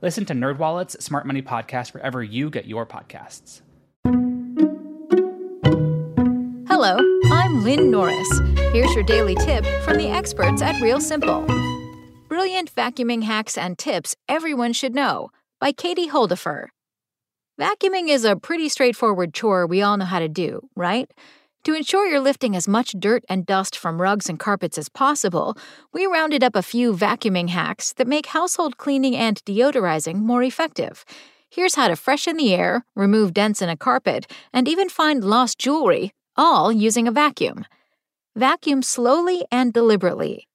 Listen to NerdWallet's Smart Money Podcast wherever you get your podcasts. Hello, I'm Lynn Norris. Here's your daily tip from the experts at Real Simple. Brilliant vacuuming hacks and tips everyone should know by Katie Holdefehr. Vacuuming is a pretty straightforward chore we all know how to do, right? To ensure you're lifting as much dirt and dust from rugs and carpets as possible, we rounded up a few vacuuming hacks that make household cleaning and deodorizing more effective. Here's how to freshen the air, remove dents in a carpet, and even find lost jewelry, all using a vacuum. Vacuum slowly and deliberately.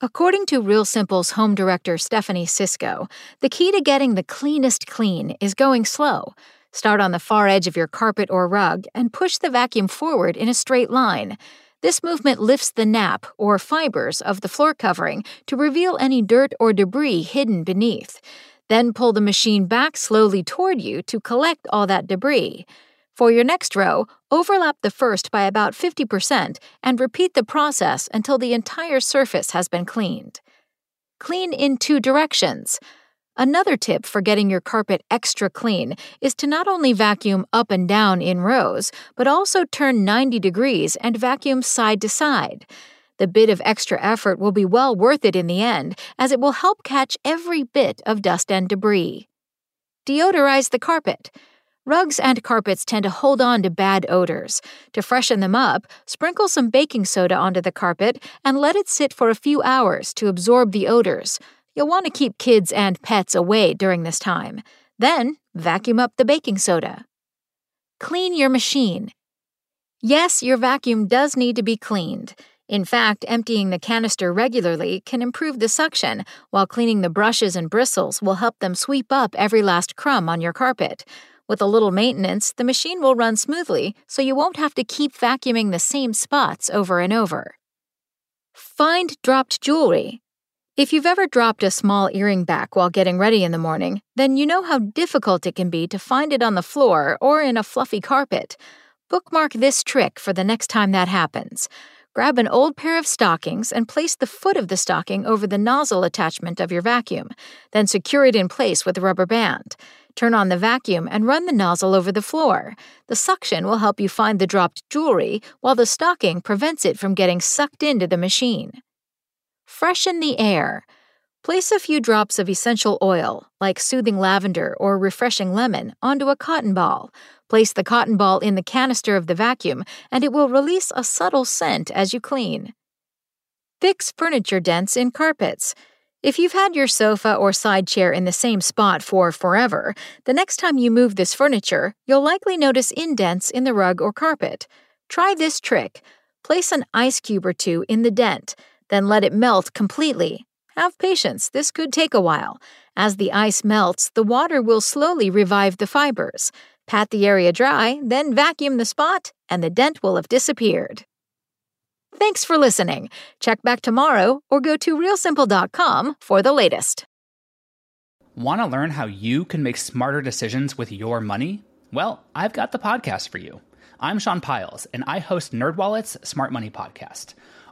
According to Real Simple's home director Stephanie Sisco, the key to getting the cleanest clean is going slow. Start on the far edge of your carpet or rug and push the vacuum forward in a straight line. This movement lifts the nap, or fibers, of the floor covering to reveal any dirt or debris hidden beneath. Then pull the machine back slowly toward you to collect all that debris. For your next row, overlap the first by about 50% and repeat the process until the entire surface has been cleaned. Clean in two directions. Another tip for getting your carpet extra clean is to not only vacuum up and down in rows, but also turn 90 degrees and vacuum side to side. The bit of extra effort will be well worth it in the end, as it will help catch every bit of dust and debris. Deodorize the carpet. Rugs and carpets tend to hold on to bad odors. To freshen them up, sprinkle some baking soda onto the carpet and let it sit for a few hours to absorb the odors. You'll want to keep kids and pets away during this time. Then, vacuum up the baking soda. Clean your machine. Yes, your vacuum does need to be cleaned. In fact, emptying the canister regularly can improve the suction, while cleaning the brushes and bristles will help them sweep up every last crumb on your carpet. With a little maintenance, the machine will run smoothly, so you won't have to keep vacuuming the same spots over and over. Find dropped jewelry. If you've ever dropped a small earring back while getting ready in the morning, then you know how difficult it can be to find it on the floor or in a fluffy carpet. Bookmark this trick for the next time that happens. Grab an old pair of stockings and place the foot of the stocking over the nozzle attachment of your vacuum, then secure it in place with a rubber band. Turn on the vacuum and run the nozzle over the floor. The suction will help you find the dropped jewelry, while the stocking prevents it from getting sucked into the machine. Freshen the air. Place a few drops of essential oil, like soothing lavender or refreshing lemon, onto a cotton ball. Place the cotton ball in the canister of the vacuum, and it will release a subtle scent as you clean. Fix furniture dents in carpets. If you've had your sofa or side chair in the same spot for forever, the next time you move this furniture, you'll likely notice indents in the rug or carpet. Try this trick. Place an ice cube or two in the dent. Then let it melt completely. Have patience, this could take a while. As the ice melts, the water will slowly revive the fibers. Pat the area dry, then vacuum the spot, and the dent will have disappeared. Thanks for listening. Check back tomorrow or go to realsimple.com for the latest. Want to learn how you can make smarter decisions with your money? Well, I've got the podcast for you. I'm Sean Pyles, and I host NerdWallet's Smart Money Podcast.